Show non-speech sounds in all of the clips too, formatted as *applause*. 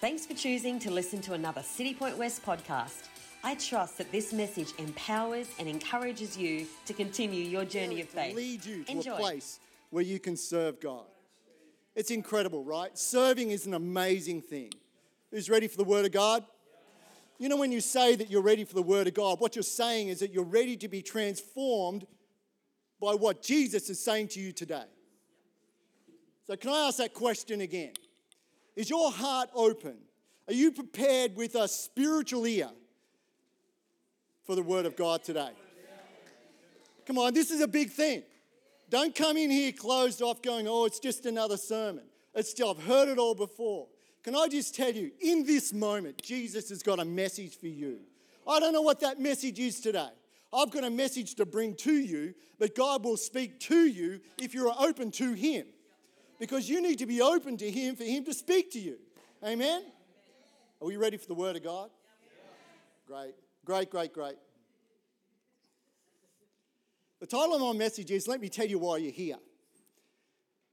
Thanks for choosing to listen to another Citipointe West podcast. I trust that this message empowers and encourages you to continue your journey of faith. lead you to Enjoy. a place where you can serve God. It's incredible, right? Serving is an amazing thing. Who's ready for the Word of God? You know, when you say that you're ready for the Word of God, what you're saying is that you're ready to be transformed by what Jesus is saying to you today. So, can I ask that question again? Is your heart open? Are you prepared with a spiritual ear for the Word of God today? Come on, this is a big thing. Don't come in here closed off going, oh, it's just another sermon. It's still, I've heard it all before. Can I just tell you, in this moment, Jesus has got a message for you. I don't know what that message is today. I've got a message to bring to you, but God will speak to you if you're open to Him. Because you need to be open to Him for Him to speak to you. Amen? Are we ready for the Word of God? Great, great, great, great. The title of my message is Let Me Tell You Why You're Here.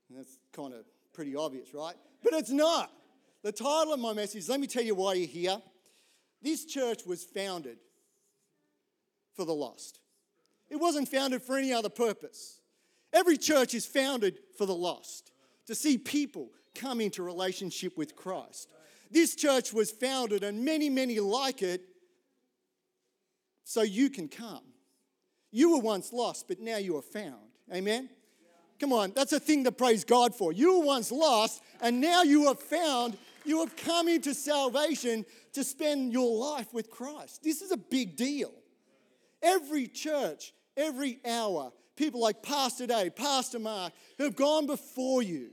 And that's kind of pretty obvious, right? But it's not. The title of my message is Let Me Tell You Why You're Here. This church was founded for the lost, it wasn't founded for any other purpose. Every church is founded for the lost, to see people come into relationship with Christ. This church was founded, and many, many like it, so you can come. You were once lost, but now you are found. Amen? Come on, that's a thing to praise God for. You were once lost, and now you are found. You have come into salvation to spend your life with Christ. This is a big deal. Every church, every hour, people like Pastor Dave, Pastor Mark, who have gone before you,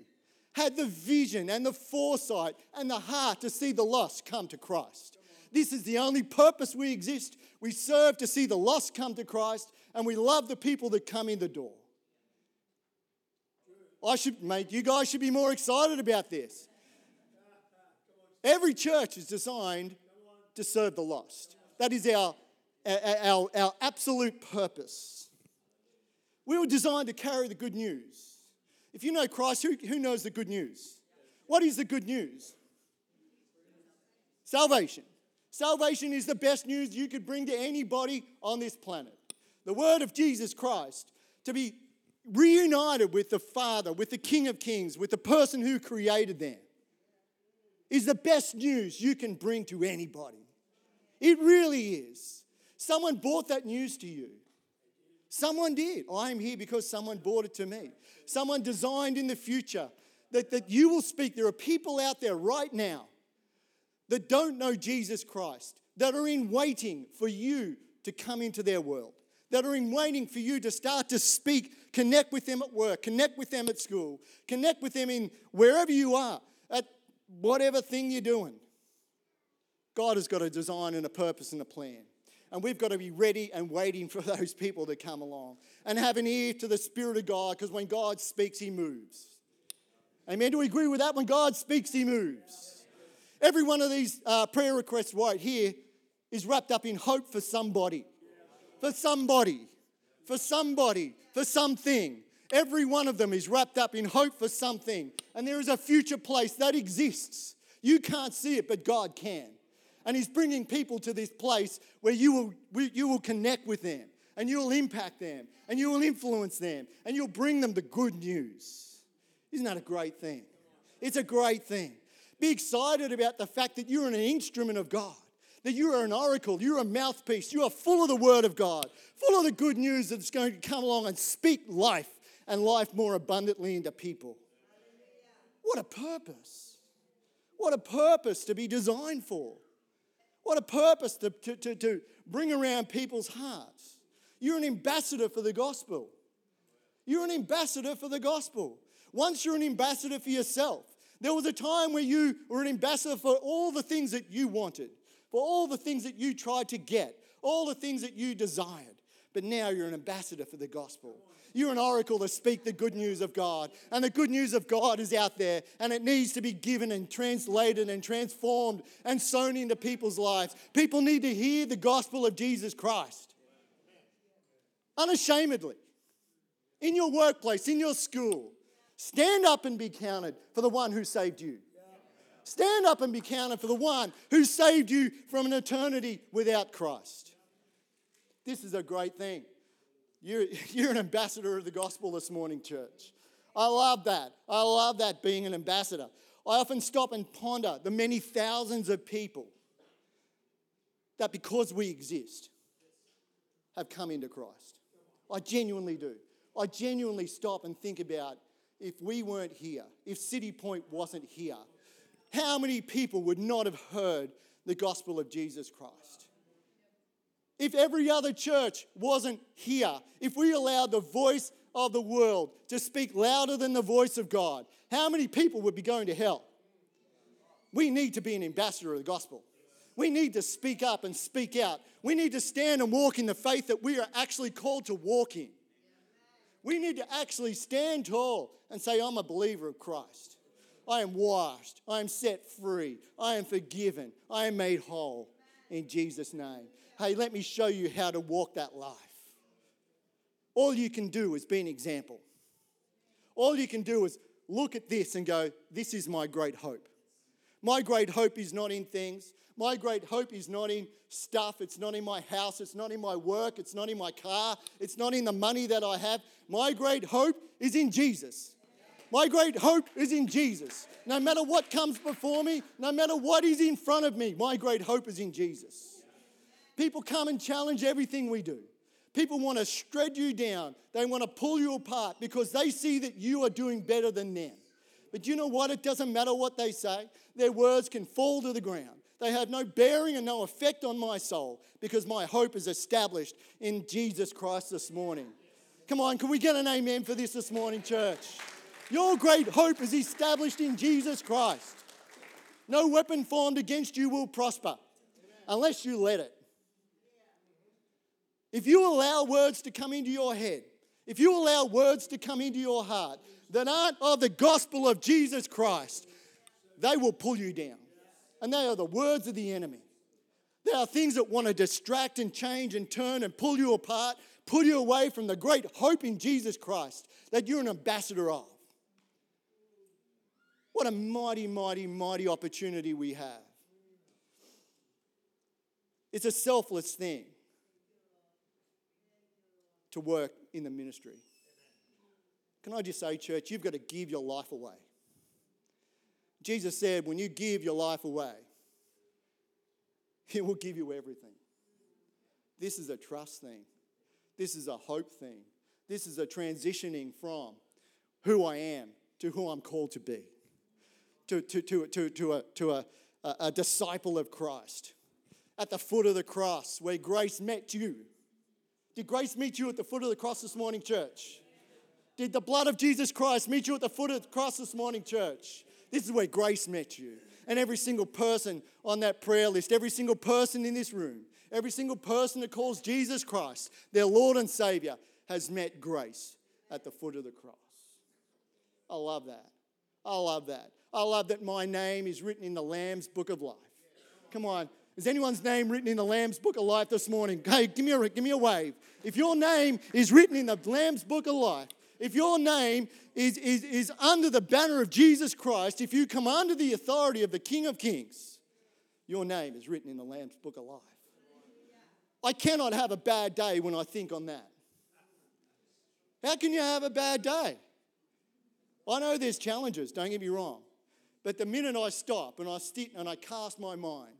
had the vision and the foresight and the heart to see the lost come to Christ. This is the only purpose we exist. We serve to see the lost come to Christ, and we love the people that come in the door. I should, mate, you guys should be more excited about this. Every church is designed to serve the lost. That is our, our, our absolute purpose. We were designed to carry the good news. If you know Christ, who, who knows the good news? What is the good news? Salvation. Salvation is the best news you could bring to anybody on this planet. The word of Jesus Christ, to be reunited with the Father, with the King of Kings, with the person who created them, is the best news you can bring to anybody. It really is. Someone brought that news to you. Someone did. Oh, I am here because someone brought it to me. Someone designed in the future that, that you will speak. There are people out there right now that don't know Jesus Christ, that are in waiting for you to come into their world, that are in waiting for you to start to speak, connect with them at work, connect with them at school, connect with them in wherever you are, at whatever thing you're doing. God has got a design and a purpose and a plan. And we've got to be ready and waiting for *laughs* those people to come along and have an ear to the Spirit of God because when God speaks, He moves. Amen. Do we agree with that? When God speaks, He moves. Every one of these uh, prayer requests right here is wrapped up in hope for somebody. For somebody. For somebody. For something. Every one of them is wrapped up in hope for something. And there is a future place that exists. You can't see it, but God can. And He's bringing people to this place where you will, you will connect with them and you will impact them and you will influence them and you'll bring them the good news. Isn't that a great thing? It's a great thing. Be excited about the fact that you're an instrument of God, that you are an oracle, you're a mouthpiece, you are full of the Word of God, full of the good news that's going to come along and speak life and life more abundantly into people. What a purpose! What a purpose to be designed for. What a purpose to, to, to, to bring around people's hearts. You're an ambassador for the gospel. You're an ambassador for the gospel. Once you're an ambassador for yourself, there was a time where you were an ambassador for all the things that you wanted, for all the things that you tried to get, all the things that you desired. But now you're an ambassador for the gospel. You're an oracle to speak the good news of God. And the good news of God is out there and it needs to be given and translated and transformed and sown into people's lives. People need to hear the gospel of Jesus Christ. Unashamedly. In your workplace, in your school, stand up and be counted for the one who saved you. Stand up and be counted for the one who saved you from an eternity without Christ. This is a great thing. You're, *laughs* you're an ambassador of the gospel this morning, church. I love that. I love that being an ambassador. I often stop and ponder the many thousands of people that because we exist have come into Christ. I genuinely do. I genuinely stop and think about if we weren't here, if Citipointe wasn't here, how many people would not have heard the gospel of Jesus Christ? If every other church wasn't here, if we allowed the voice of the world to speak louder than the voice of God, how many people would be going to hell? We need to be an ambassador of the gospel. We need to speak up and speak out. We need to stand and walk in the faith that we are actually called to walk in. We need to actually stand tall and say, I'm a believer of Christ. I am washed. I am set free. I am forgiven. I am made whole in Jesus' name. Hey, let me show you how to walk that life. All you can do is be an example. All you can do is look at this and go, This is my great hope. My great hope is not in things. My great hope is not in stuff. It's not in my house. It's not in my work. It's not in my car. It's not in the money that I have. My great hope is in Jesus. My great hope is in Jesus. No matter what comes before me, no matter what is in front of me, my great hope is in Jesus. People come and challenge everything we do. People want to shred you down. They want to pull you apart because they see that you are doing better than them. But you know what? It doesn't matter what they say, their words can fall to the ground. They have no bearing and no effect on my soul because my hope is established in Jesus Christ this morning. Come on, can we get an amen for this this morning, church? Your great hope is established in Jesus Christ. No weapon formed against you will prosper unless you let it. If you allow words to come into your head, if you allow words to come into your heart that aren't of the gospel of Jesus Christ, they will pull you down. And they are the words of the enemy. There are things that want to distract and change and turn and pull you apart, pull you away from the great hope in Jesus Christ that you're an ambassador of. What a mighty, mighty, mighty opportunity we have. It's a selfless thing to work in the ministry. Can I just say, church, you've got to give your life away. Jesus said, when you give your life away, *laughs* He will give you everything. This is a trust thing, this is a hope thing, this is a transitioning from who I am to who I'm called to be, to, to, to, to, to, a, to a, a disciple of Christ. At the foot of the cross, where grace met you. Did grace meet you at the foot of the cross this morning, church? Did the blood of Jesus Christ meet you at the foot of the cross this morning, church? This is where grace met you. And every single person on that prayer list, every single person in this room, every single person that calls Jesus Christ their Lord and Savior has met grace at the foot of the cross. I love that. I love that. I love that my name is written in the Lamb's book of life. Come on. Is anyone's name written in the Lamb's book of life this morning? Hey, give me a, give me a wave. If your name is written in the Lamb's book of life, if your name is, is, is under the banner of Jesus Christ, if you come under the authority of the King of Kings, your name is written in the Lamb's Book of Life. I cannot have a bad day when I think on that. How can you have a bad day? I know there's challenges, don't get me wrong. But the minute I stop and I sit and I cast my mind,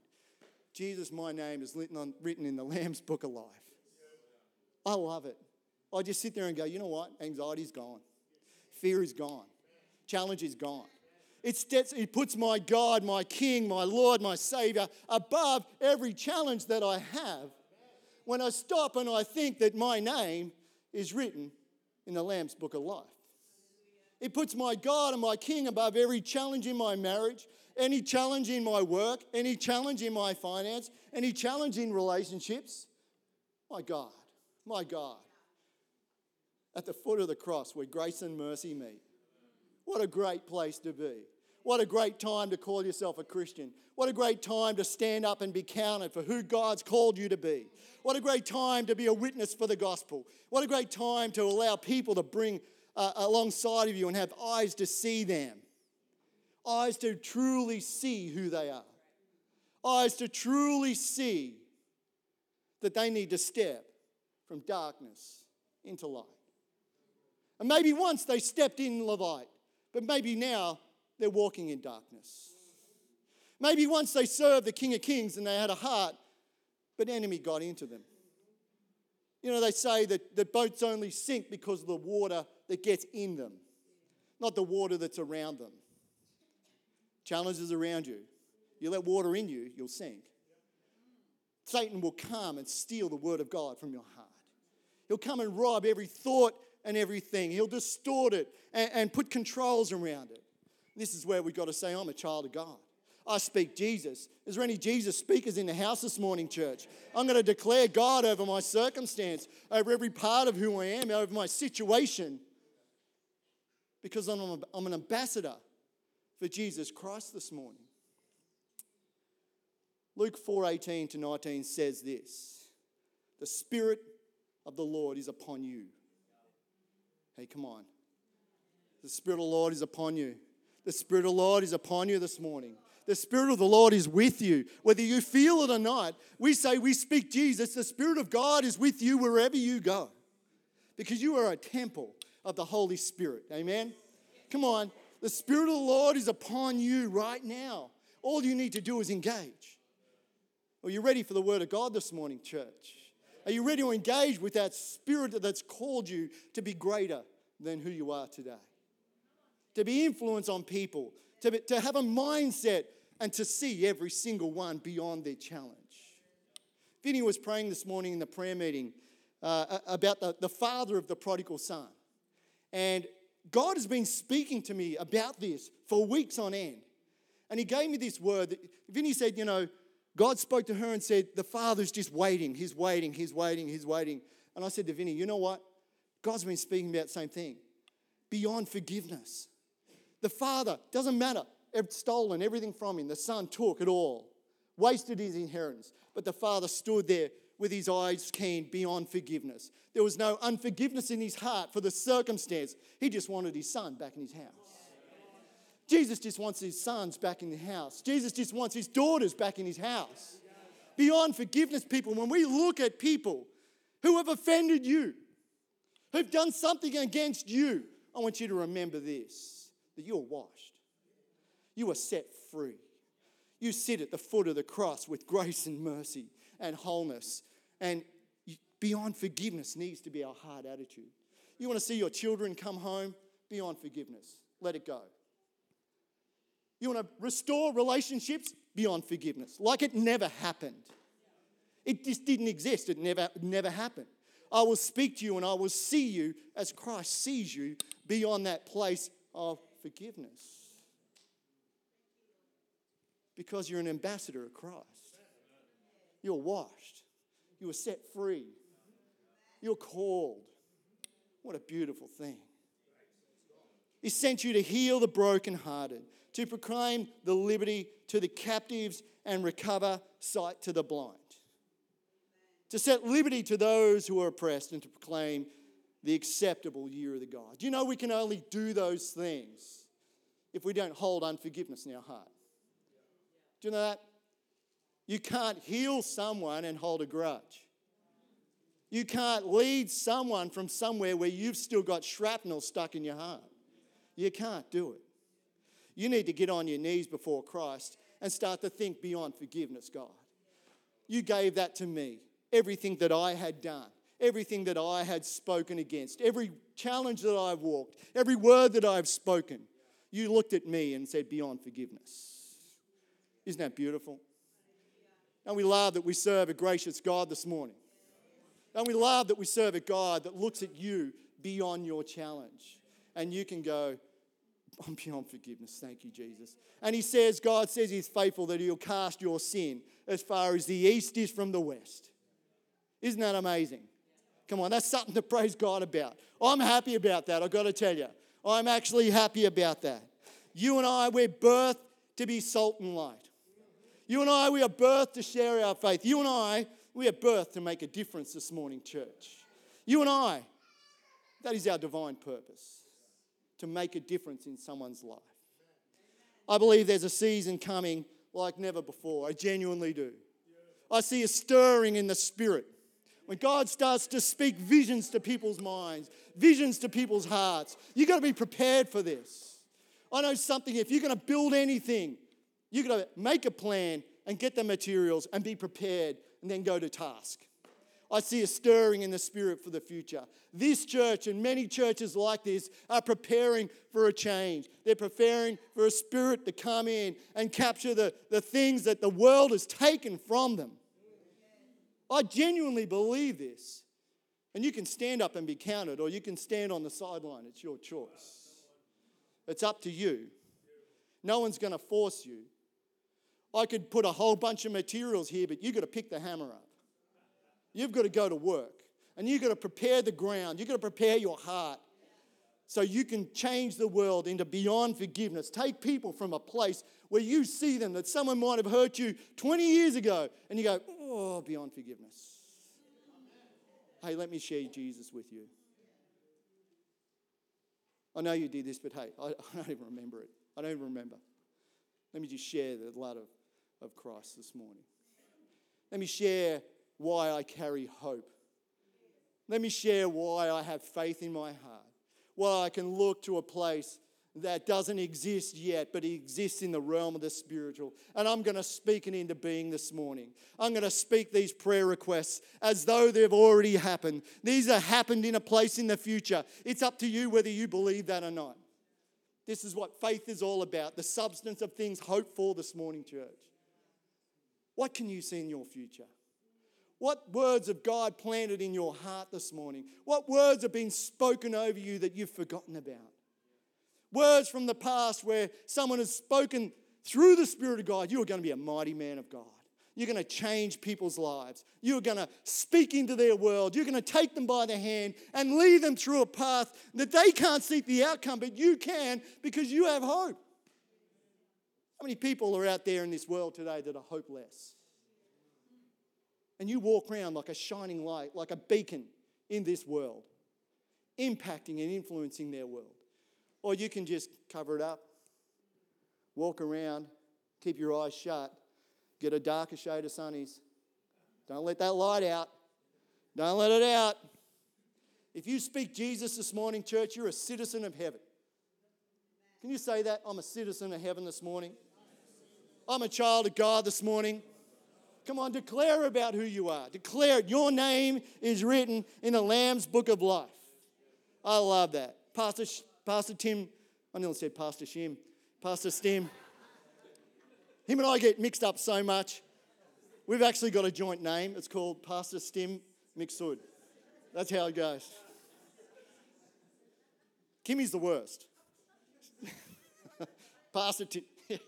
Jesus, my name is written in the Lamb's Book of Life. I love it. I just sit there and go, you know what? Anxiety's gone. Fear is gone. Challenge is gone. It puts my God, my King, my Lord, my Savior above every challenge that I have. When I stop and I think that my name is written in the Lamb's Book of Life. It puts my God and my King above every challenge in my marriage, any challenge in my work, any challenge in my finance, any challenge in relationships. My God, my God at the foot of the cross where grace and mercy meet. What a great place to be. What a great time to call yourself a Christian. What a great time to stand up and be counted for who God's called you to be. What a great time to be a witness for the gospel. What a great time to allow people to bring uh, alongside of you and have eyes to see them. Eyes to truly see who they are, eyes to truly see that they need to step from darkness into light. And maybe once they stepped in the light, but maybe now they're walking in darkness. Maybe once they served the King of Kings and they had a heart, but enemy got into them. You know, they say that, that boats only sink because of the water that gets in them, not the water that's around them. Challenges around you. You let water in you, you'll sink. Satan will come and steal the word of God from your heart. He'll come and rob every thought and everything. He'll distort it and, and put controls around it. This is where we've got to say, I'm a child of God. I speak Jesus. Is there any Jesus speakers in the house this morning, church? I'm going to declare God over my circumstance, over every part of who I am, over my situation, because I'm, I'm an ambassador for Jesus Christ this morning. Luke 4:18 to 19 says this. The spirit of the Lord is upon you. Hey, come on. The spirit of the Lord is upon you. The spirit of the Lord is upon you this morning. The Spirit of the Lord is with you. Whether you feel it or not, we say we speak Jesus. The Spirit of God is with you wherever you go because you are a temple of the Holy Spirit. Amen? Come on. The Spirit of the Lord is upon you right now. All you need to do is engage. Are you ready for the Word of God this morning, church? Are you ready to engage with that Spirit that's called you to be greater than who you are today? To be influence on people, to, be, to have a mindset and to see every single one beyond their challenge. Vinny was praying this morning in the prayer meeting uh, about the, the father of the prodigal son. And God has been speaking to me about this for weeks on end. And he gave me this word. Vinny said, You know, God spoke to her and said, The father's just waiting. He's waiting. He's waiting. He's waiting. And I said to Vinny, You know what? God's been speaking about the same thing beyond forgiveness. The father, doesn't matter, stolen everything from him. The son took it all, wasted his inheritance. But the father stood there with his eyes keen beyond forgiveness. There was no unforgiveness in his heart for the circumstance. He just wanted his son back in his house. Jesus just wants his sons back in the house. Jesus just wants his daughters back in his house. Beyond forgiveness, people, when we look at people who have offended you, who've done something against you, I want you to remember this that you're washed. You are set free. You sit at the foot of the cross with grace and mercy and wholeness. And beyond forgiveness needs to be our heart attitude. You want to see your children come home beyond forgiveness, let it go. You want to restore relationships beyond forgiveness, like it never happened. It just didn't exist, it never, never happened. I will speak to you and I will see you as Christ sees you beyond that place of forgiveness. Because you're an ambassador of Christ. You're washed. You were set free. You're called. What a beautiful thing. He sent you to heal the brokenhearted, to proclaim the liberty to the captives and recover sight to the blind, to set liberty to those who are oppressed, and to proclaim the acceptable year of the God. You know we can only do those things if we don't hold unforgiveness in our heart? Do you know that? You can't heal someone and hold a grudge. You can't lead someone from somewhere where you've still got shrapnel stuck in your heart. You can't do it. You need to get on your knees before Christ and start to think beyond forgiveness, God. You gave that to me, everything that I had done everything that I had spoken against, every challenge that I've walked, every word that I've spoken. You looked at me and said, Beyond forgiveness. Isn't that beautiful? And we love that we serve a gracious God this morning. And we love that we serve a God that looks at you beyond your challenge. And you can go, I'm beyond forgiveness. Thank you, Jesus. And he says, God says he's faithful that he'll cast your sin as far as the east is from the west. Isn't that amazing? Come on, that's something to praise God about. I'm happy about that, I've got to tell you. I'm actually happy about that. You and I, we're birthed to be salt and light. You and I, we are birthed to share our faith. You and I, we are birthed to make a difference this morning, church. You and I, that is our divine purpose to make a difference in someone's life. I believe there's a season coming like never before. I genuinely do. I see a stirring in the spirit. When God starts to speak visions to people's minds, visions to people's hearts, you've got to be prepared for this. I know something, if you're going to build anything, you've got to make a plan and get the materials and be prepared and then go to task. I see a stirring in the spirit for the future. This church and many churches like this are preparing for a change. They're preparing for a spirit to come in and capture the, the things that the world has taken from them. I genuinely believe this. And you can stand up and be counted, or you can stand on the sideline. It's your choice. It's up to you. No one's going to force you. I could put a whole bunch of materials here, but you've got to pick the hammer up. You've got to go to work and you've got to prepare the ground. You've got to prepare your heart so you can change the world into beyond forgiveness. Take people from a place where you see them that someone might have hurt you 20 years ago and you go, oh, beyond forgiveness. Hey, let me share Jesus with you. I know you did this, but hey, I, *laughs* I don't even remember it. I don't even remember. Let me just share the blood of, of Christ this morning. Let me share why I carry hope. Let me share why I have faith in my heart. Why I can look to a place that doesn't exist yet, but it exists in the realm of the spiritual. And I'm going to speak it into being this morning. I'm going to speak these prayer requests as though they've already happened. These are happened in a place in the future. It's up to you whether you believe that or not. This is what faith is all about the substance of things hoped for this morning, church. What can you see in your future? What words of God planted in your heart this morning? What words have been spoken over you that you've forgotten about? Words from the past where someone has spoken through the Spirit of God, you are going to be a mighty man of God. You're going to change people's lives. You're going to speak into their world. You're going to take them by the hand and lead them through a path that they can't see the outcome, but you can because you have hope. How many people are out there in this world today that are hopeless? and you walk around like a shining light, like a beacon in this world, impacting and influencing their world. Or you can just cover it up, walk around, keep your eyes shut, get a darker shade of sunnies. Don't let that light out. Don't let it out. If you speak Jesus this morning, church, you're a citizen of heaven. Can you say that? I'm a citizen of heaven this morning. I'm a child of God this morning. Come on, declare about who you are. Declare it. Your name is written in the Lamb's book of life. I love that. Pastor, Pastor Tim, I nearly said Pastor Shim, Pastor Stim. Him and I get mixed up so much. We've actually got a joint name. It's called Pastor Stim Mixud. That's how it goes. Kimmy's the worst. *laughs* Pastor Tim. *laughs*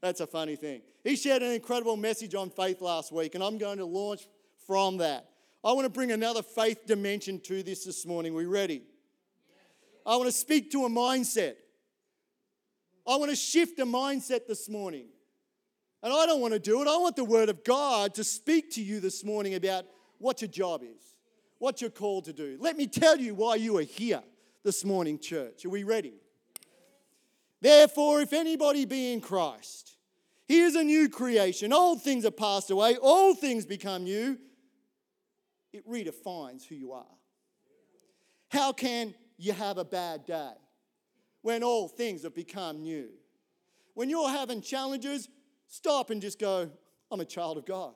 That's a funny thing. He shared an incredible message on faith last week, and I'm going to launch from that. I want to bring another faith dimension to this this morning. We ready? I want to speak to a mindset. I want to shift a mindset this morning. And I don't want to do it. I want the Word of God to speak to you this morning about what your job is, what you're called to do. Let me tell you why you are here this morning, church. Are we ready? Therefore, if anybody be in Christ, he is a new creation. Old things are passed away, all things become new. It redefines who you are. How can you have a bad day when all things have become new? When you're having challenges, stop and just go, I'm a child of God.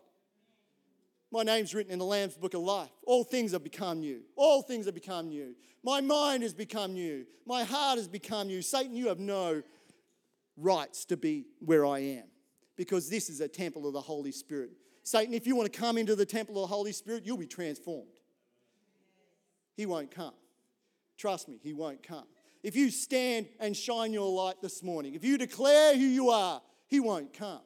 My name's written in the Lamb's book of life. All things have become new. All things have become new. My mind has become new. My heart has become new. Satan, you have no rights to be where I am because this is a temple of the Holy Spirit. Satan, if you want to come into the temple of the Holy Spirit, you'll be transformed. He won't come. Trust me, he won't come. If you stand and shine your light this morning, if you declare who you are, he won't come.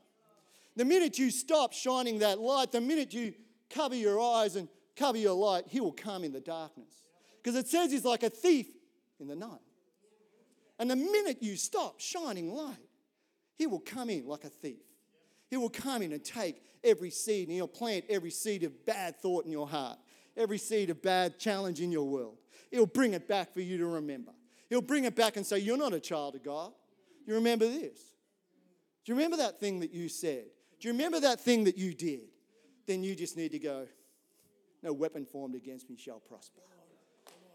The minute you stop shining that light, the minute you cover your eyes and cover your light, he will come in the darkness. Because it says he's like a thief in the night. And the minute you stop shining light, he will come in like a thief. He will come in and take every seed and he'll plant every seed of bad thought in your heart, every seed of bad challenge in your world. He'll bring it back for you to remember. He'll bring it back and say, You're not a child of God. You remember this. Do you remember that thing that you said? Do you remember that thing that you did? Then you just need to go, no weapon formed against me shall prosper.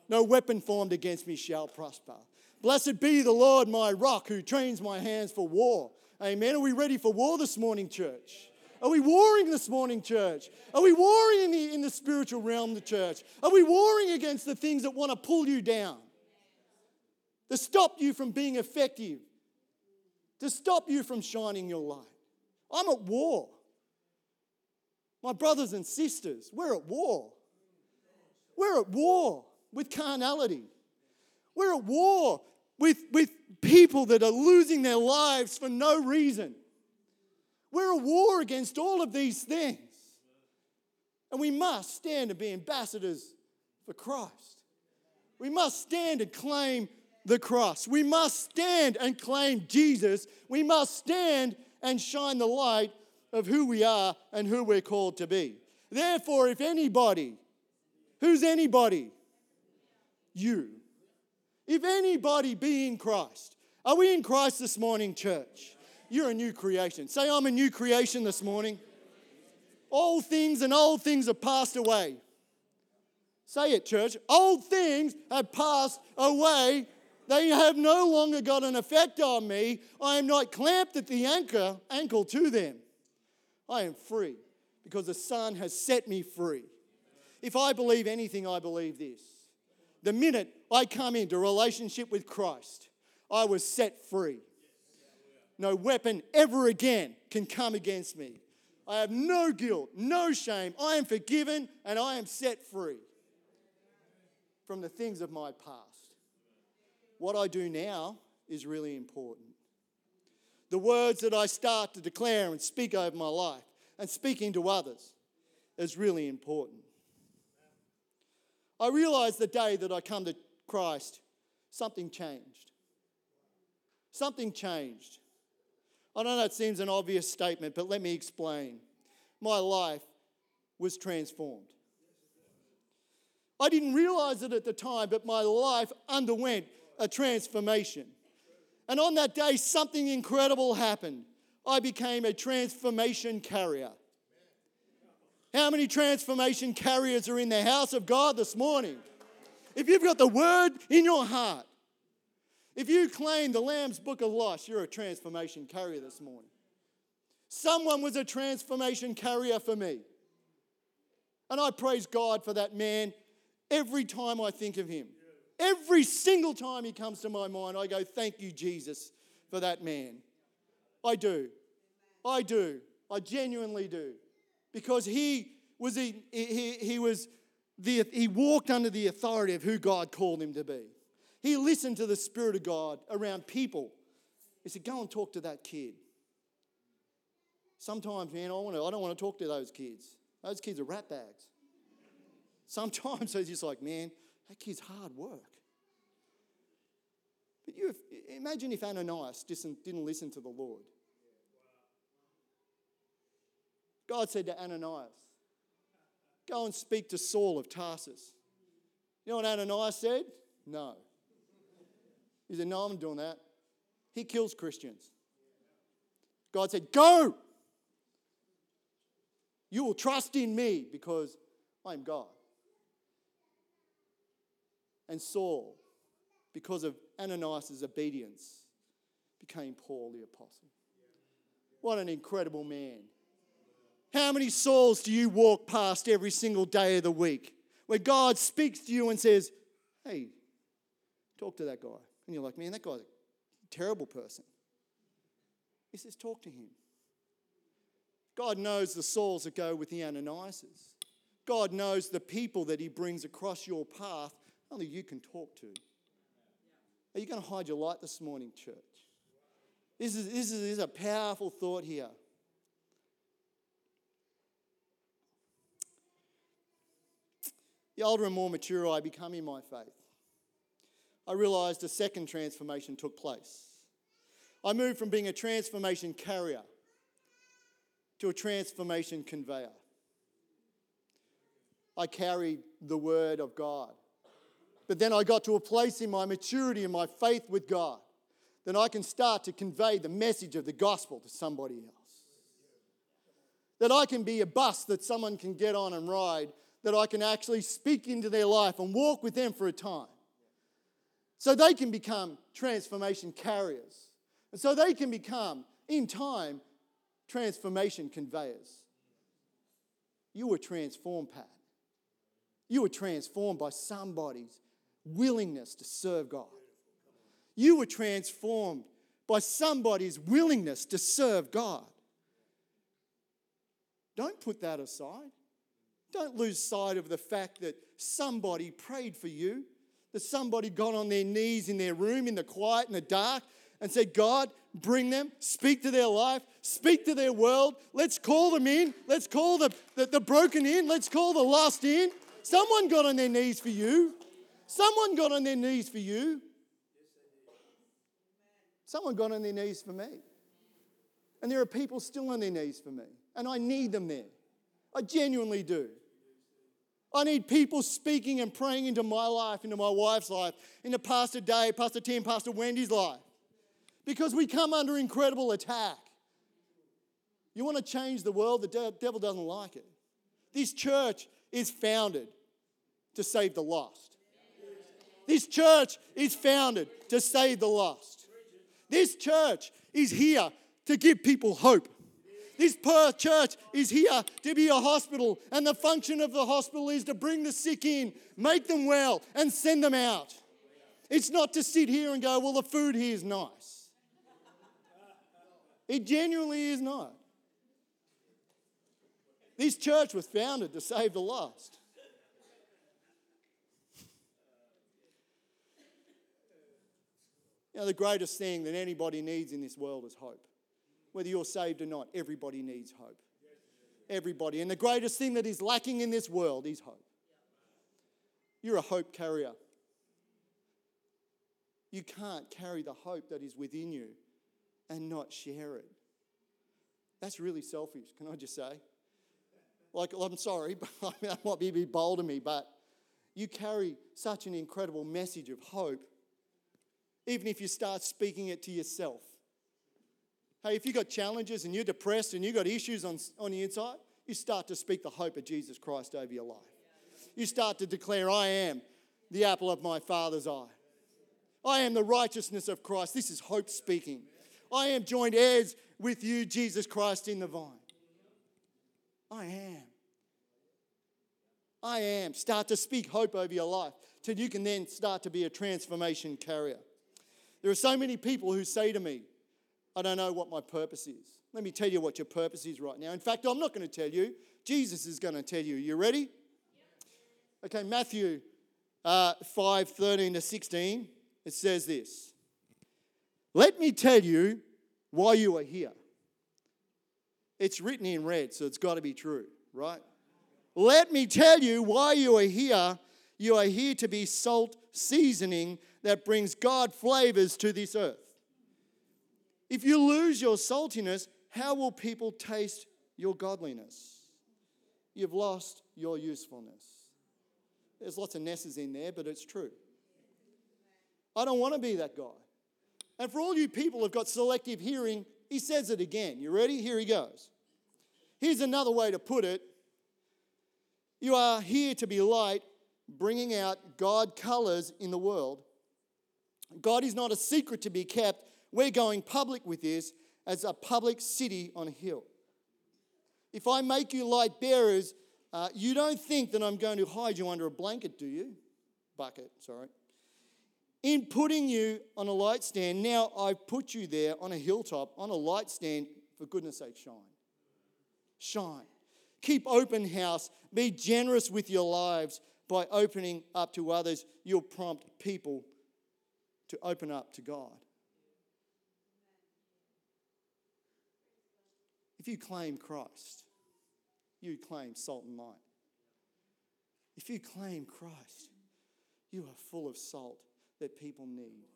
No weapon formed against me shall prosper. Blessed be the Lord, my rock, who trains my hands for war. Amen. Are we ready for war this morning, church? Are we warring this morning, church? Are we warring in the, in the spiritual realm, the church? Are we warring against the things that want to pull you down? To stop you from being effective? To stop you from shining your light? I'm at war. My brothers and sisters, we're at war. We're at war with carnality. We're at war with, with people that are losing their lives for no reason. We're at war against all of these things. And we must stand and be ambassadors for Christ. We must stand and claim the cross. We must stand and claim Jesus. We must stand and shine the light of who we are and who we're called to be. Therefore, if anybody, who's anybody? You. If anybody be in Christ, are we in Christ this morning, church? You're a new creation. Say, I'm a new creation this morning. All things and old things have passed away. Say it, church. Old things have passed away. They have no longer got an effect on me. I am not clamped at the anchor, ankle to them. I am free because the Son has set me free. If I believe anything, I believe this. The minute I come into relationship with Christ, I was set free. No weapon ever again can come against me. I have no guilt, no shame. I am forgiven and I am set free from the things of my past. What I do now is really important the words that I start to declare and speak over my life and speaking to others is really important. I realized the day that I come to Christ, something changed. Something changed. I know that seems an obvious statement, but let me explain. My life was transformed. I didn't realize it at the time, but my life underwent a transformation. And on that day, something incredible happened. I became a transformation carrier. How many transformation carriers are in the house of God this morning? If you've got the word in your heart, if you claim the Lamb's Book of Life, you're a transformation carrier this morning. Someone was a transformation carrier for me. And I praise God for that man every time I think of him. Every single time he comes to my mind, I go, Thank you, Jesus, for that man. I do. I do. I genuinely do. Because he was, he, he, he was the, he walked under the authority of who God called him to be. He listened to the Spirit of God around people. He said, Go and talk to that kid. Sometimes, man, I, want to, I don't want to talk to those kids. Those kids are rat bags. Sometimes *laughs* it's just like, man, that kid's hard work. But you imagine if Ananias didn't listen to the Lord. God said to Ananias, Go and speak to Saul of Tarsus. You know what Ananias said? No. He said, No, I'm doing that. He kills Christians. God said, Go! You will trust in me because I'm God. And Saul, because of Ananias' obedience, became Paul the Apostle. What an incredible man. How many souls do you walk past every single day of the week where God speaks to you and says, Hey, talk to that guy? And you're like, Man, that guy's a terrible person. He says, Talk to him. God knows the souls that go with the Ananiases. God knows the people that he brings across your path only you can talk to. Are you going to hide your light this morning, church? This is, this is, this is a powerful thought here. The older and more mature I become in my faith, I realized a second transformation took place. I moved from being a transformation carrier to a transformation conveyor. I carried the word of God. But then I got to a place in my maturity and my faith with God that I can start to convey the message of the gospel to somebody else. That I can be a bus that someone can get on and ride, that I can actually speak into their life and walk with them for a time. So they can become transformation carriers. And so they can become, in time, transformation conveyors. You were transformed, Pat. You were transformed by somebody's willingness to serve God. You were transformed by somebody's willingness to serve God. Don't put that aside. Don't lose sight of the fact that somebody prayed for you, that somebody got on their knees in their room in the quiet, in the dark, and said, God, bring them, speak to their life, speak to their world. Let's call them in. Let's call the, the, the broken in. Let's call the lost in. Someone got on their knees for you. Someone got on their knees for you. Someone got on their knees for me. And there are people still on their knees for me. And I need them there. I genuinely do. I need people speaking and praying into my life, into my wife's life, into Pastor Dave, Pastor Tim, Pastor Wendy's life. Because we come under incredible attack. You want to change the world? The devil doesn't like it. This church is founded to save the lost. This church is founded to save the lost. This church is here to give people hope. This church is here to be a hospital, and the function of the hospital is to bring the sick in, make them well, and send them out. It's not to sit here and go, well, the food here is nice. It genuinely is not. This church was founded to save the lost. You know, the greatest thing that anybody needs in this world is hope. Whether you're saved or not, everybody needs hope. Everybody. And the greatest thing that is lacking in this world is hope. You're a hope carrier. You can't carry the hope that is within you and not share it. That's really selfish, can I just say? Like, I'm sorry, *laughs* but that might be a bit bold of me, but you carry such an incredible message of hope even if you start speaking it to yourself. Hey, if you've got challenges and you're depressed and you've got issues on, on the inside, you start to speak the hope of Jesus Christ over your life. You start to declare, I am the apple of my Father's eye. I am the righteousness of Christ. This is hope speaking. I am joined heirs with you, Jesus Christ, in the vine. I am. I am. Start to speak hope over your life till you can then start to be a transformation carrier. There are so many people who say to me, I don't know what my purpose is. Let me tell you what your purpose is right now. In fact, I'm not going to tell you. Jesus is going to tell you. You ready? Okay, Matthew uh, 5 13 to 16. It says this Let me tell you why you are here. It's written in red, so it's got to be true, right? Let me tell you why you are here. You are here to be salt seasoning that brings God flavors to this earth. If you lose your saltiness, how will people taste your godliness? You've lost your usefulness. There's lots of nesses in there, but it's true. I don't want to be that guy. And for all you people who've got selective hearing, he says it again. You ready? Here he goes. Here's another way to put it You are here to be light, bringing out God colors in the world God is not a secret to be kept. We're going public with this as a public city on a hill. If I make you light bearers, uh, you don't think that I'm going to hide you under a blanket, do you? Bucket, sorry. In putting you on a light stand, now I've put you there on a hilltop, on a light stand, for goodness sake, shine. Shine. Keep open house. Be generous with your lives by opening up to others. You'll prompt people to open up to God. If you claim Christ, you claim salt and light. If you claim Christ, you are full of salt that people need.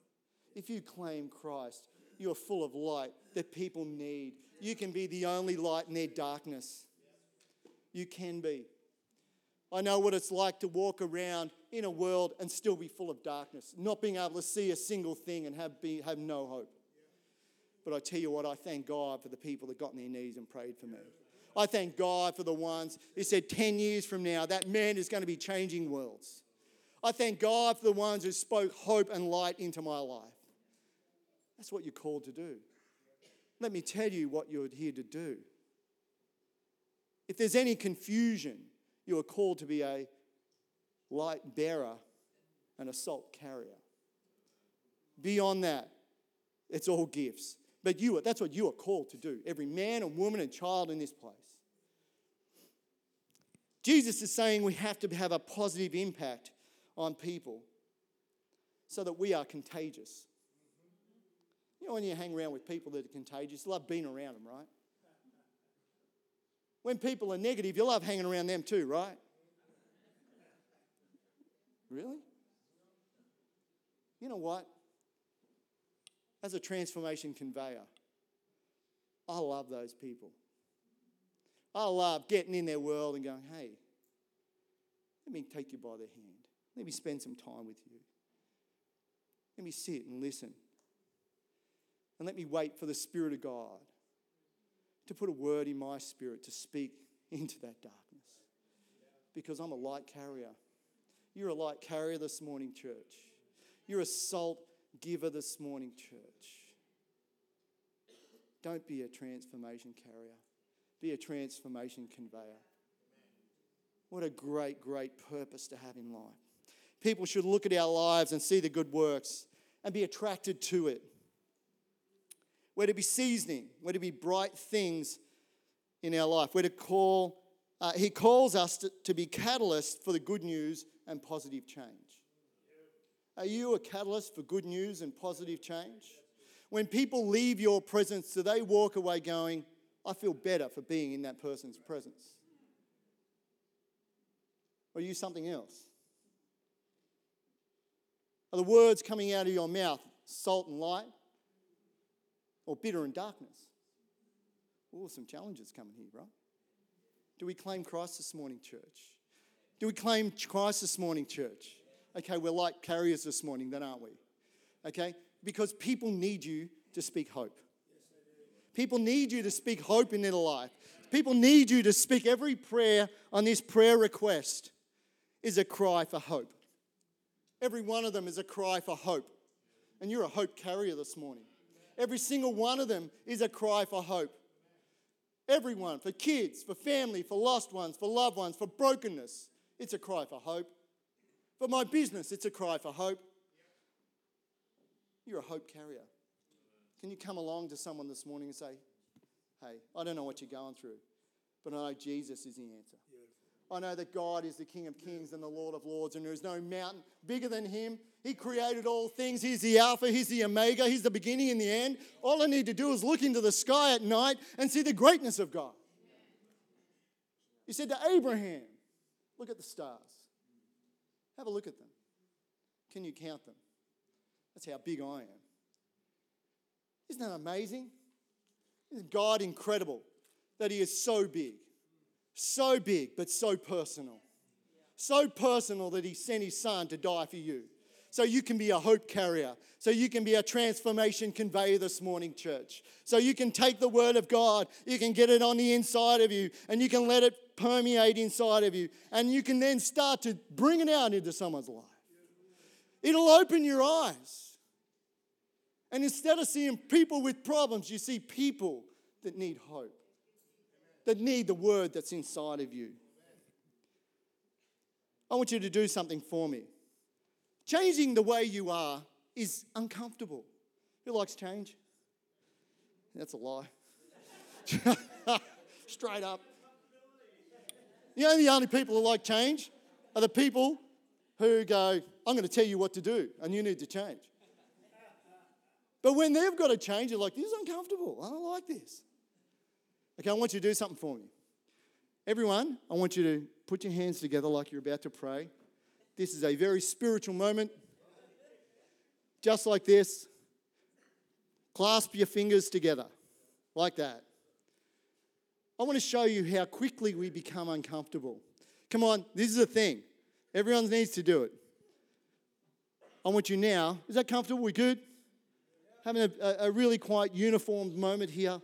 If you claim Christ, you are full of light that people need. You can be the only light in their darkness. You can be. I know what it's like to walk around in a world and still be full of darkness, not being able to see a single thing and have, be, have no hope. But I tell you what, I thank God for the people that got on their knees and prayed for me. I thank God for the ones who said 10 years from now, that man is going to be changing worlds. I thank God for the ones who spoke hope and light into my life. That's what you're called to do. Let me tell you what you're here to do. If there's any confusion, you are called to be a light bearer and a salt carrier. Beyond that, it's all gifts. But you, are, that's what you are called to do. Every man and woman and child in this place. Jesus is saying we have to have a positive impact on people so that we are contagious. You know, when you hang around with people that are contagious, love being around them, right? When people are negative, you love hanging around them too, right? Really? You know what? As a transformation conveyor, I love those people. I love getting in their world and going, hey, let me take you by the hand. Let me spend some time with you. Let me sit and listen. And let me wait for the Spirit of God to put a word in my spirit to speak *laughs* into that darkness. Because I'm a light carrier. You're a light carrier this morning, church. You're a salt giver this morning, church. Don't be a transformation carrier, be a transformation conveyor. What a great, great purpose to have in life. People should look at our lives and see the good works and be attracted to it. We're to be seasoning, we're to be bright things in our life. We're to call, uh, He calls us to, to be catalysts for the good news and positive change. Are you a catalyst for good news and positive change? When people leave your presence, do they walk away going, I feel better for being in that person's presence? Or are you something else? Are the words coming out of your mouth salt and light or bitter and darkness? Oh, some challenges coming here, right? Do we claim Christ this morning, church? Do we claim Christ this morning, church? Okay, we're like carriers this morning, then, aren't we? Okay? Because people need you to speak hope. People need you to speak hope in their life. People need you to speak every prayer on this prayer request is a cry for hope. Every one of them is a cry for hope. And you're a hope carrier this morning. Every single one of them is a cry for hope. Everyone, for kids, for family, for lost ones, for loved ones, for brokenness, it's a cry for hope. For my business, it's a cry for hope. You're a hope carrier. Can you come along to someone this morning and say, Hey, I don't know what you're going through, but I know Jesus is the answer. I know that God is the King of kings and the Lord of lords, and there is no mountain bigger than Him. He created all things. He's the Alpha, He's the Omega, He's the beginning and the end. All I need to do is look into the sky at night and see the greatness of God. He said to Abraham, Look at the stars. Have a look at them. Can you count them? That's how big I am. Isn't that amazing? Isn't God incredible that He is so big? So big, but so personal. So personal that He sent His Son to die for you. So you can be a hope carrier. So you can be a transformation conveyor this morning, church. So you can take the Word of God, you can get it on the inside of you, and you can let it permeate inside of you. And you can then start to bring it out into someone's life. It'll open your eyes. And instead of seeing people with problems, you see people that need hope, that need the word that's inside of you. I want you to do something for me. Changing the way you are is uncomfortable. Who likes change? That's a lie. *laughs* Straight up. You know, the only people who like change are the people who go, I'm going to tell you what to do, and you need to change. But when they've got to change, you're like, this is uncomfortable. I don't like this. Okay, I want you to do something for me. Everyone, I want you to put your hands together like you're about to pray. This is a very spiritual moment. Just like this. Clasp your fingers together, like that. I want to show you how quickly we become uncomfortable. Come on, this is a thing. Everyone needs to do it. I want you now. Is that comfortable? We good? having a, a, really quite uniformed moment here.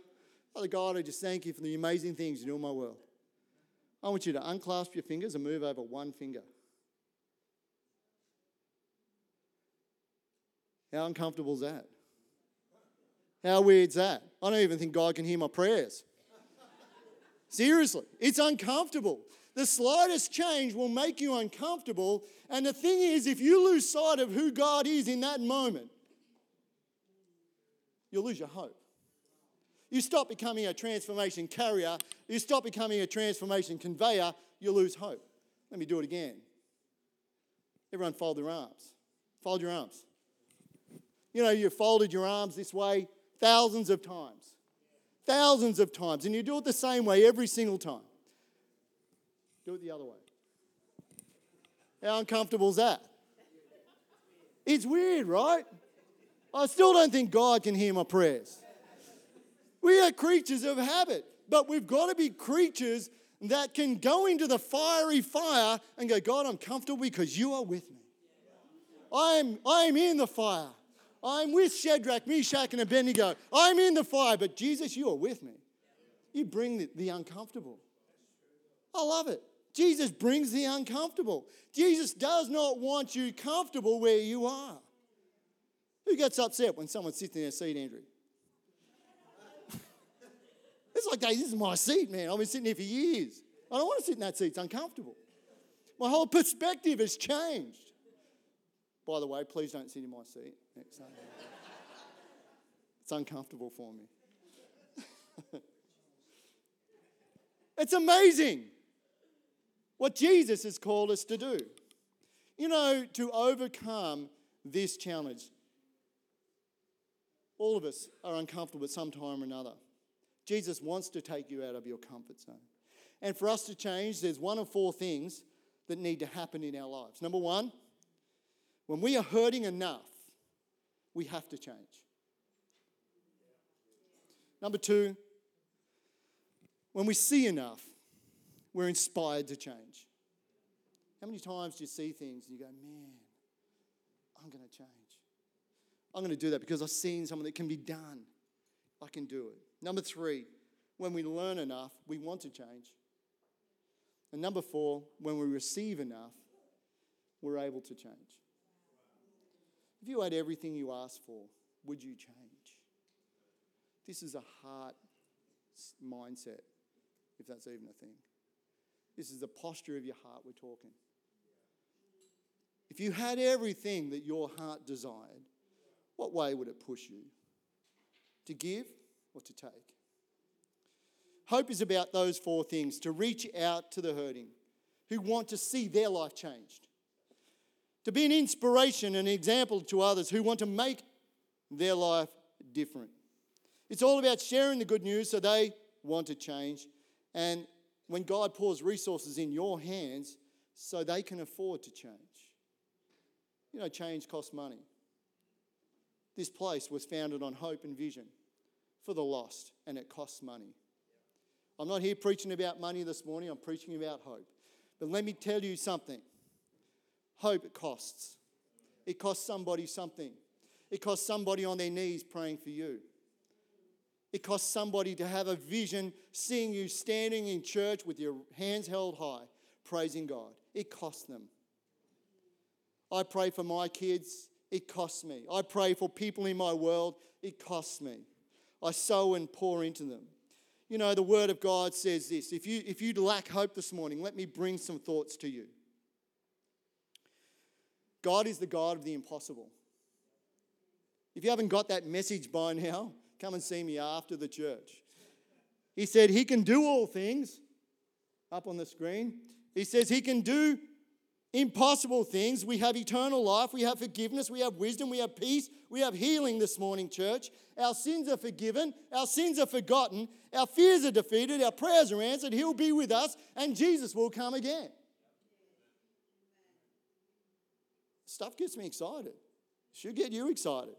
Father God, I just thank you for the amazing things you do in my world. I want you to unclasp your fingers and move over one finger. How uncomfortable is that? How weird's that? I don't even think God can hear my prayers. Seriously, it's uncomfortable. The slightest change will make you uncomfortable. And the thing is, if you lose sight of who God is in that moment, you'll lose your hope. You stop becoming a transformation carrier, you stop becoming a transformation conveyor, you lose hope. Let me do it again. Everyone fold their arms. Fold your arms. You know, you've folded your arms this way thousands of times. Thousands of times. And you do it the same way every single time. Do it the other way. How uncomfortable is that? It's weird, right? I still don't think God can hear my prayers. We are creatures of habit, but we've got to be creatures that can go into the fiery fire and go, God, I'm comfortable because you are with me. I'm, I'm in the fire. I'm with Shadrach, Meshach, and Abednego. I'm in the fire, but Jesus, you are with me. You bring the, the uncomfortable. I love it. Jesus brings the uncomfortable. Jesus does not want you comfortable where you are. Who gets upset when someone sits in their seat, Andrew? It's like, hey, this is my seat, man. I've been sitting here for years. I don't want to sit in that seat, it's uncomfortable. My whole perspective has changed. By the way, please don't sit in my seat next time. it's uncomfortable for me. *laughs* it's amazing what Jesus has called us to do. You know, to overcome this challenge. All of us are uncomfortable at some time or another. Jesus wants to take you out of your comfort zone. And for us to change, there's one of four things that need to happen in our lives. Number one, when we are hurting enough, we have to change. Number two, when we see enough, we're inspired to change. How many times do you see things and you go, man, I'm going to change? I'm going to do that because I've seen something that can be done. I can do it. Number three, when we learn enough, we want to change. And number four, when we receive enough, we're able to change. If you had everything you asked for, would you change? This is a heart mindset, if that's even a thing. This is the posture of your heart we're talking. If you had everything that your heart desired, what way would it push you? To give or to take? Hope is about those four things to reach out to the hurting who want to see their life changed to be an inspiration and an example to others who want to make their life different. It's all about sharing the good news so they want to change. And when God pours resources in your hands so they can afford to change. You know, change costs money. This place was founded on hope and vision for the lost, and it costs money. I'm not here preaching about money this morning, I'm preaching about hope. But let me tell you something Hope it costs. It costs somebody something. It costs somebody on their knees praying for you. It costs somebody to have a vision, seeing you standing in church with your hands held high, praising God. It costs them. I pray for my kids, it costs me. I pray for people in my world, it costs me. I sow and pour into them. You know, the Word of God says this if you, if you lack hope this morning, let me bring some thoughts to you. God is the God of the impossible. If you haven't got that message by now, come and see me after the church. He said he can do all things up on the screen. He says he can do impossible things. We have eternal life, we have forgiveness, we have wisdom, we have peace, we have healing this morning, church. Our sins are forgiven, our sins are forgotten, our fears are defeated, our prayers are answered. He'll be with us, and Jesus will come again. Stuff gets me excited. Should get you excited.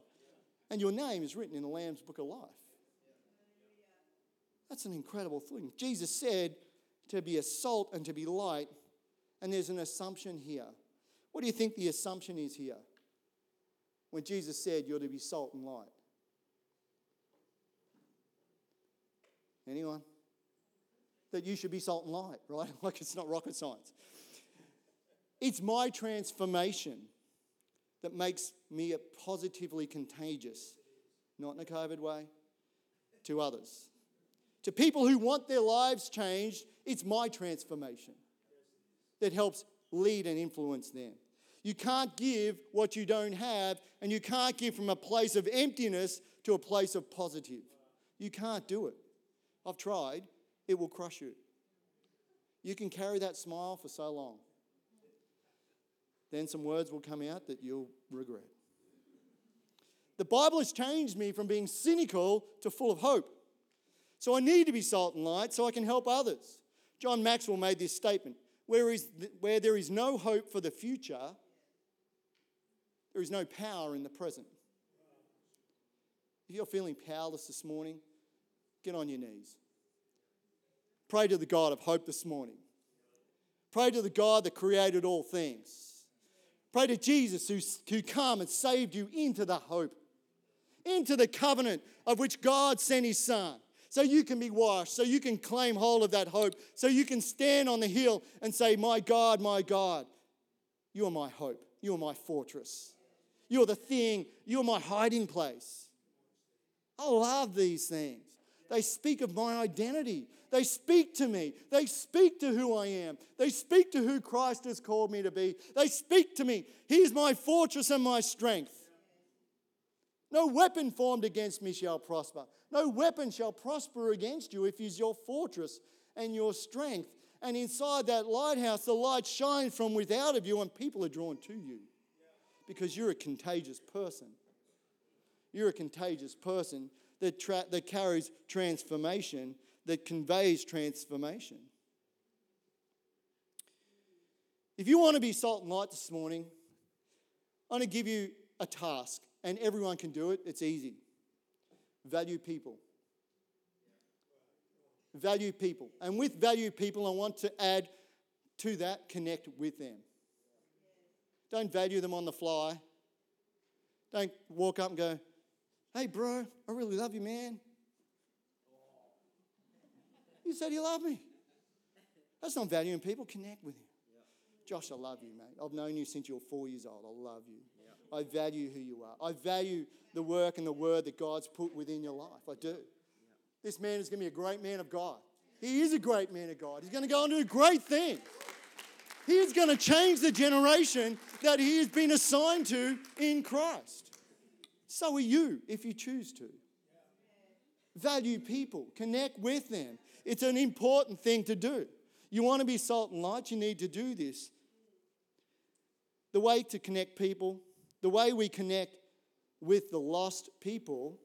And your name is written in the Lamb's book of life. That's an incredible thing. Jesus said to be a salt and to be light, and there's an assumption here. What do you think the assumption is here? When Jesus said you're to be salt and light. Anyone? That you should be salt and light, *laughs* right? Like it's not rocket science. It's my transformation that makes me a positively contagious, not in a COVID way, to others. To people who want their lives changed, it's my transformation that helps lead and influence them. You can't give what you don't have, and you can't give from a place of emptiness to a place of positive. You can't do it. I've tried, it will crush you. You can carry that smile for so long. Then some words will come out that you'll regret. The Bible has changed me from being cynical to full of hope. So I need to be salt and light so I can help others. John Maxwell made this statement where, is, where there is no hope for the future, there is no power in the present. If you're feeling powerless this morning, get on your knees. Pray to the God of hope this morning. Pray to the God that created all things. Pray to Jesus who, who come and saved you into the hope, into the covenant of which God sent his Son so you can be washed, so you can claim hold of that hope, so you can stand on the hill and say, My God, my God, you are my hope, you are my fortress, you are the thing, you are my hiding place. I love these things. They speak of my identity. They speak to me. They speak to who I am. They speak to who Christ has called me to be. They speak to me. He's my fortress and my strength. No weapon formed against me shall prosper. No weapon shall prosper against you if he's your fortress and your strength. And inside that lighthouse, the light shines from without of you, and people are drawn to you because you're a contagious person. You're a contagious person that, tra- that carries transformation, that conveys transformation. If you want to be salt and light this morning, I'm going to give you a task and everyone can do it. It's easy. Value people. Value people. And with value people, I want to add to that connect with them. Don't value them on the fly. Don't walk up and go, hey, bro, I really love you, man. You said you love me. That's not valuing people. Connect with him. Josh, I love you, mate. I've known you since you were four years old. I love you. I value who you are. I value the work and the word that God's put within your life. I do. This man is going to be a great man of God. He is a great man of God. He's going to go and do great things. He is going to change the generation that he has been assigned to in Christ. So are you if you choose to. Value people, connect with them. It's an important thing to do. You want to be salt and light, you need to do this. The way to connect people the way we connect with the lost people,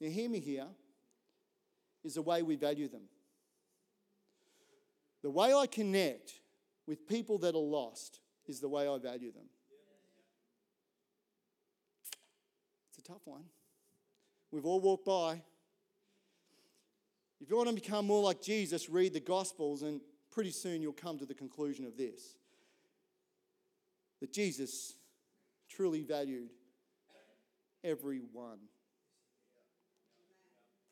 now hear me here, is the way we value them. The way I connect with people that are lost is the way I value them. It's a tough one. We've all walked by. If you want to become more like Jesus, read the Gospels, and pretty soon you'll come to the conclusion of this that Jesus truly valued everyone.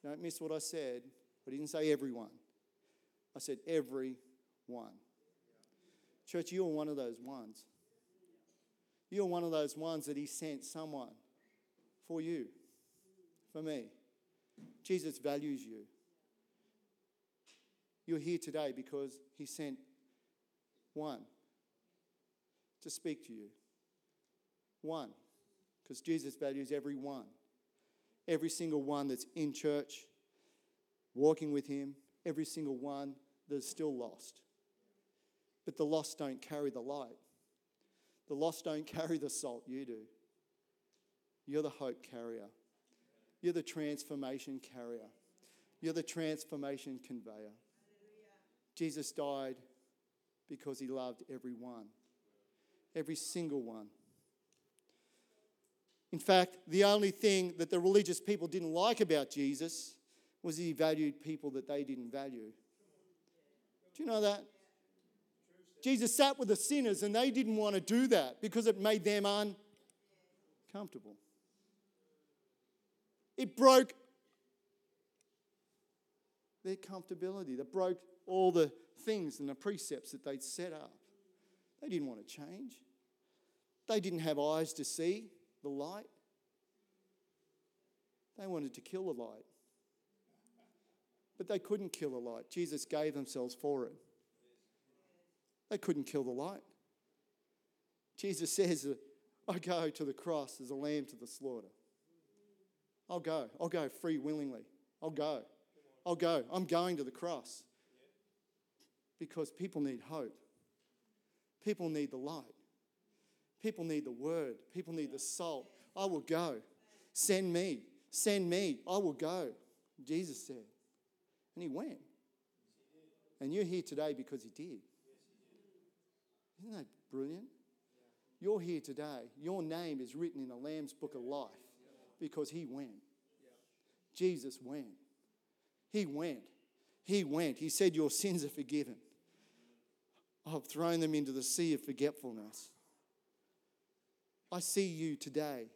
Don't miss what I said. I didn't say everyone. I said every one. Church, you're one of those ones. You're one of those ones that He sent someone for you, for me. Jesus values you. You're here today because He sent one to speak to you. One, because Jesus values every one. Every single one that's in church, walking with Him, every single one that's still lost. But the lost don't carry the light. The lost don't carry the salt, you do. You're the hope carrier. You're the transformation carrier. You're the transformation conveyor. Jesus died because he loved every one, every single one. In fact, the only thing that the religious people didn't like about Jesus was he valued people that they didn't value. Do you know that? Jesus sat with the sinners and they didn't want to do that because it made them uncomfortable. It broke their comfortability, that broke all the things and the precepts that they'd set up. They didn't want to change. They didn't have eyes to see the light. They wanted to kill the light. But they couldn't kill the light. Jesus gave themselves for it. They couldn't kill the light. Jesus says, I go to the cross as a lamb to the slaughter. I'll go. I'll go free willingly. I'll go. I'll go. I'm going to the cross. Because people need hope. People need the light. People need the word. People need the salt. I will go. Send me. Send me. I will go. Jesus said. And he went. And you're here today because he did. Isn't that brilliant? You're here today. Your name is written in the Lamb's book of life because he went. Jesus went. He went. He went. He said, Your sins are forgiven. I've thrown them into the sea of forgetfulness. I see you today,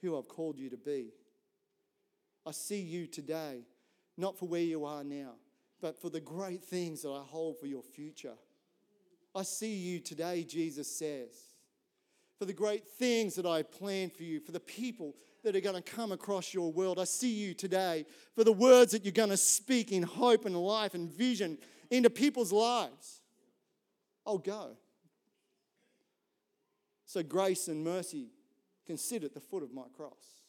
who I've called you to be. I see you today, not for where you are now, but for the great things that I hold for your future. I see you today, Jesus says, for the great things that I plan for you, for the people that are going to come across your world. I see you today for the words that you're going to speak in hope and life and vision into people's lives. I'll go. So grace and mercy can sit at the foot of my cross.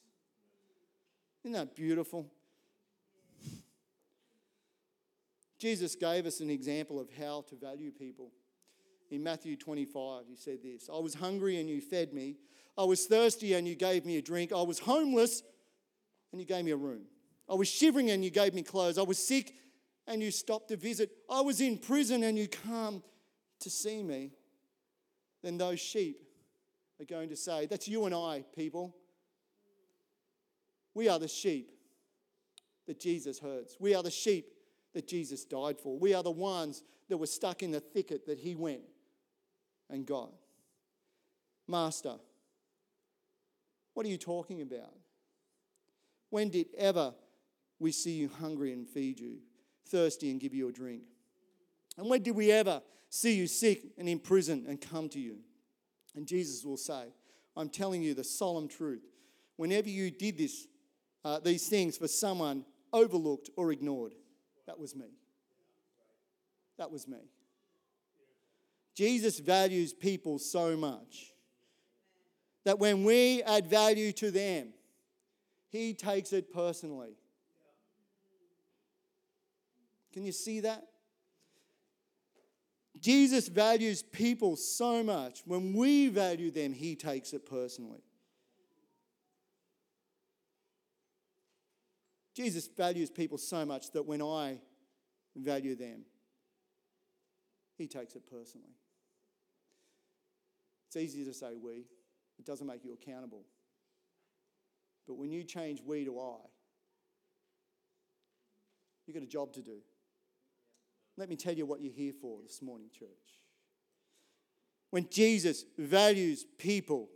Isn't that beautiful? Jesus gave us an example of how to value people. In Matthew 25, he said this I was hungry and you fed me. I was thirsty and you gave me a drink. I was homeless and you gave me a room. I was shivering and you gave me clothes. I was sick and you stopped to visit. I was in prison and you come to see me. Then those sheep are going to say, That's you and I, people. We are the sheep that Jesus herds. We are the sheep that Jesus died for. We are the ones that were stuck in the thicket that he went and got. Master, what are you talking about? When did ever we see you hungry and feed you, thirsty and give you a drink? And when did we ever see you sick and in prison and come to you? And Jesus will say, I'm telling you the solemn truth. Whenever you did this, uh, these things for someone overlooked or ignored, that was me. That was me. Jesus values people so much that when we add value to them, he takes it personally. Can you see that? Jesus values people so much. When we value them, he takes it personally. Jesus values people so much that when I value them, he takes it personally. It's easy to say we, it doesn't make you accountable. But when you change we to I, you've got a job to do. Let me tell you what you're here for this morning, church. When Jesus values people,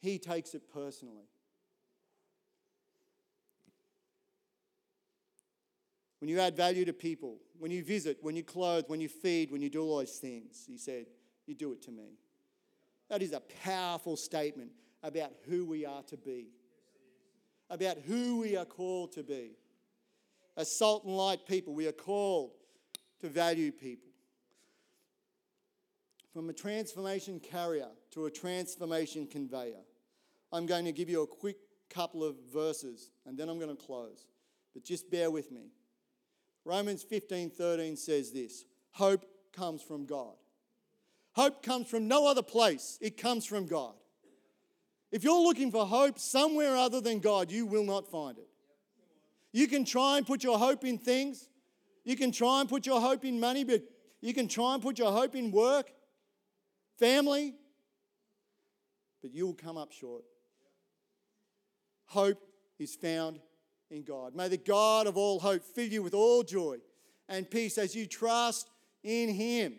he takes it personally. When you add value to people, when you visit, when you clothe, when you feed, when you do all those things, he said, you do it to me. That is a powerful statement about who we are to be, about who we are called to be. As salt and light people, we are called to value people. From a transformation carrier to a transformation conveyor, I'm going to give you a quick couple of verses and then I'm going to close. But just bear with me. Romans 15 13 says this Hope comes from God. Hope comes from no other place, it comes from God. If you're looking for hope somewhere other than God, you will not find it. You can try and put your hope in things, you can try and put your hope in money, but you can try and put your hope in work, family, but you will come up short. Hope is found in God. May the God of all hope fill you with all joy and peace as you trust in Him,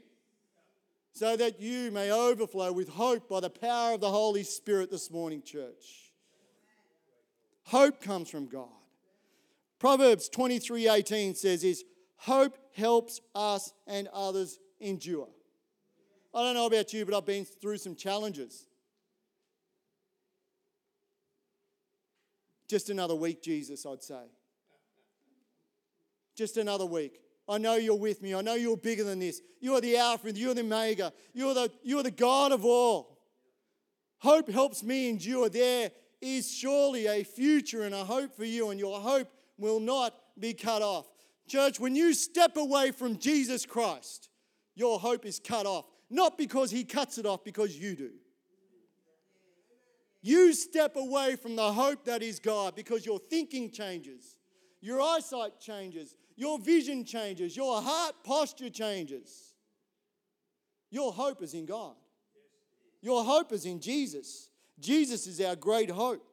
so that you may overflow with hope by the power of the Holy Spirit this morning, church. Hope comes from God. Proverbs 23 18 says is hope helps us and others endure. I don't know about you, but I've been through some challenges. Just another week, Jesus, I'd say. Just another week. I know you're with me. I know you're bigger than this. You are the Alpha, you're the Omega. You're the, you're the God of all. Hope helps me endure. There is surely a future and a hope for you, and your hope will not be cut off. Church, when you step away from Jesus Christ, your hope is cut off. Not because he cuts it off, because you do. You step away from the hope that is God because your thinking changes, your eyesight changes, your vision changes, your heart posture changes. Your hope is in God. Your hope is in Jesus. Jesus is our great hope.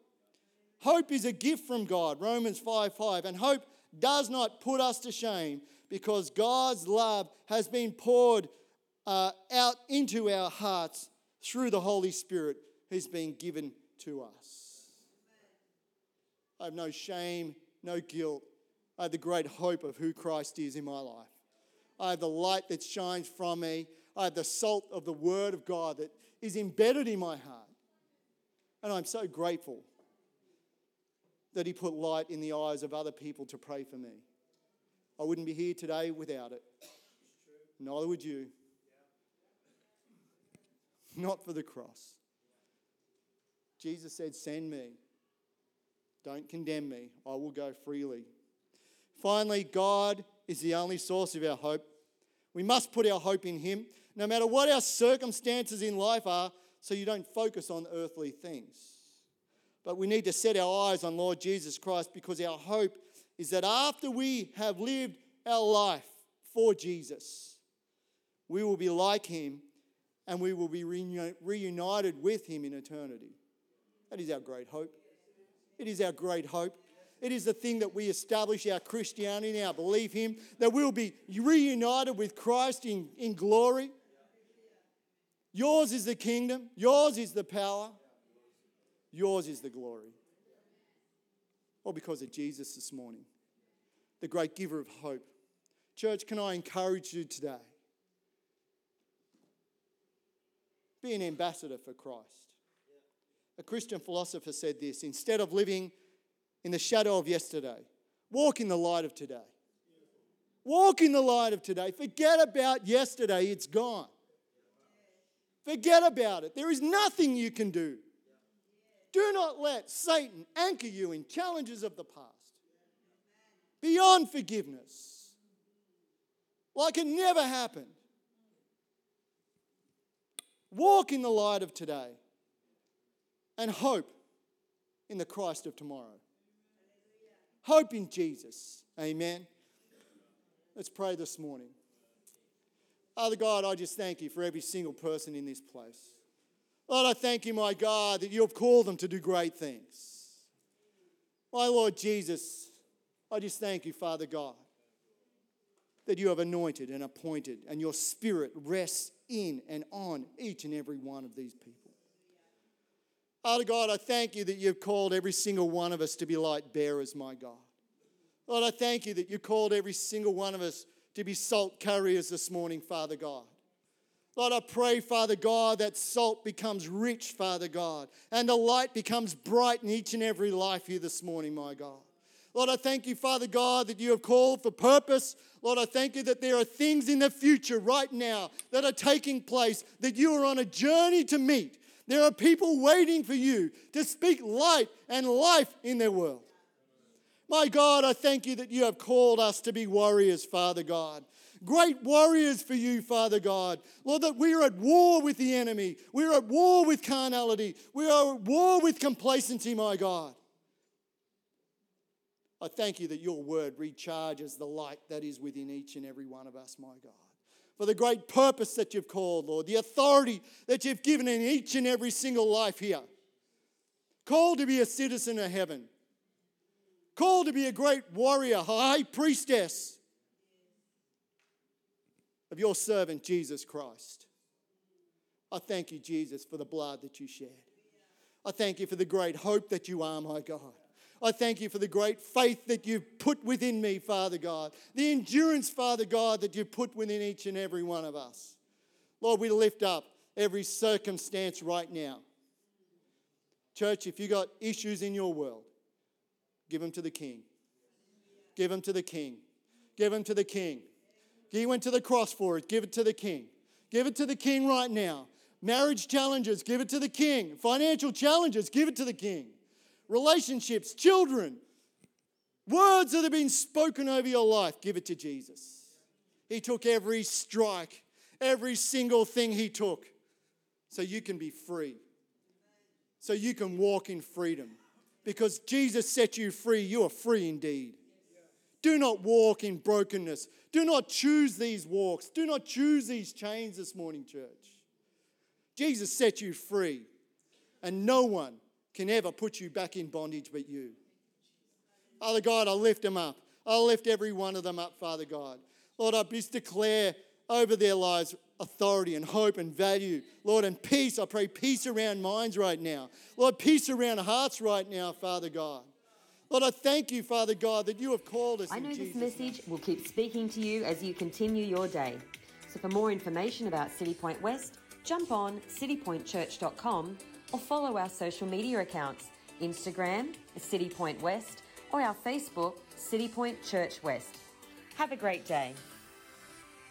Hope is a gift from God, Romans 5 5. And hope does not put us to shame because God's love has been poured uh, out into our hearts through the Holy Spirit who's been given to us. I have no shame, no guilt. I have the great hope of who Christ is in my life. I have the light that shines from me. I have the salt of the Word of God that is embedded in my heart. And I'm so grateful that He put light in the eyes of other people to pray for me. I wouldn't be here today without it. Neither would you. Not for the cross. Jesus said, Send me. Don't condemn me. I will go freely. Finally, God is the only source of our hope. We must put our hope in Him, no matter what our circumstances in life are, so you don't focus on earthly things. But we need to set our eyes on Lord Jesus Christ because our hope is that after we have lived our life for Jesus, we will be like Him and we will be reunited with Him in eternity. That is our great hope. It is our great hope. It is the thing that we establish our Christianity, our belief Him, that we'll be reunited with Christ in, in glory. Yours is the kingdom, yours is the power, yours is the glory. All because of Jesus this morning, the great giver of hope. Church, can I encourage you today? Be an ambassador for Christ. A Christian philosopher said this instead of living in the shadow of yesterday, walk in the light of today. Walk in the light of today. Forget about yesterday, it's gone. Forget about it. There is nothing you can do. Do not let Satan anchor you in challenges of the past, beyond forgiveness, like it never happened. Walk in the light of today and hope in the Christ of tomorrow. Hope in Jesus. Amen. Let's pray this morning. Father God, I just thank you for every single person in this place. Lord, I thank you, my God, that you have called them to do great things. My Lord Jesus, I just thank you, Father God, that you have anointed and appointed, and your spirit rests in and on each and every one of these people. Father God, I thank you that you've called every single one of us to be light bearers, my God. Lord, I thank you that you called every single one of us to be salt carriers this morning, Father God. Lord, I pray, Father God, that salt becomes rich, Father God, and the light becomes bright in each and every life here this morning, my God. Lord, I thank you, Father God, that you have called for purpose. Lord, I thank you that there are things in the future right now that are taking place that you are on a journey to meet. There are people waiting for you to speak light and life in their world. My God, I thank you that you have called us to be warriors, Father God. Great warriors for you, Father God. Lord, that we are at war with the enemy. We are at war with carnality. We are at war with complacency, my God. I thank you that your word recharges the light that is within each and every one of us, my God for the great purpose that you've called, Lord, the authority that you've given in each and every single life here. Called to be a citizen of heaven, called to be a great warrior, high priestess of your servant Jesus Christ. I thank you, Jesus, for the blood that you shed. I thank you for the great hope that you are, my God. I thank you for the great faith that you've put within me, Father God. The endurance, Father God, that you've put within each and every one of us. Lord, we lift up every circumstance right now. Church, if you got issues in your world, give them to the King. Give them to the King. Give them to the King. He went to the cross for it. Give it to the King. Give it to the King right now. Marriage challenges, give it to the King. Financial challenges, give it to the King. Relationships, children, words that have been spoken over your life, give it to Jesus. He took every strike, every single thing He took, so you can be free, so you can walk in freedom. Because Jesus set you free, you are free indeed. Do not walk in brokenness. Do not choose these walks. Do not choose these chains this morning, church. Jesus set you free, and no one can ever put you back in bondage but you. Father God, I lift them up. I lift every one of them up, Father God. Lord, I just declare over their lives authority and hope and value. Lord, and peace. I pray peace around minds right now. Lord, peace around hearts right now, Father God. Lord, I thank you, Father God, that you have called us. I know this Jesus message will keep speaking to you as you continue your day. So for more information about Citipointe West, jump on citipointechurch.com or follow our social media accounts Instagram, Citipointe West, or our Facebook, Citipointe Church West. Have a great day.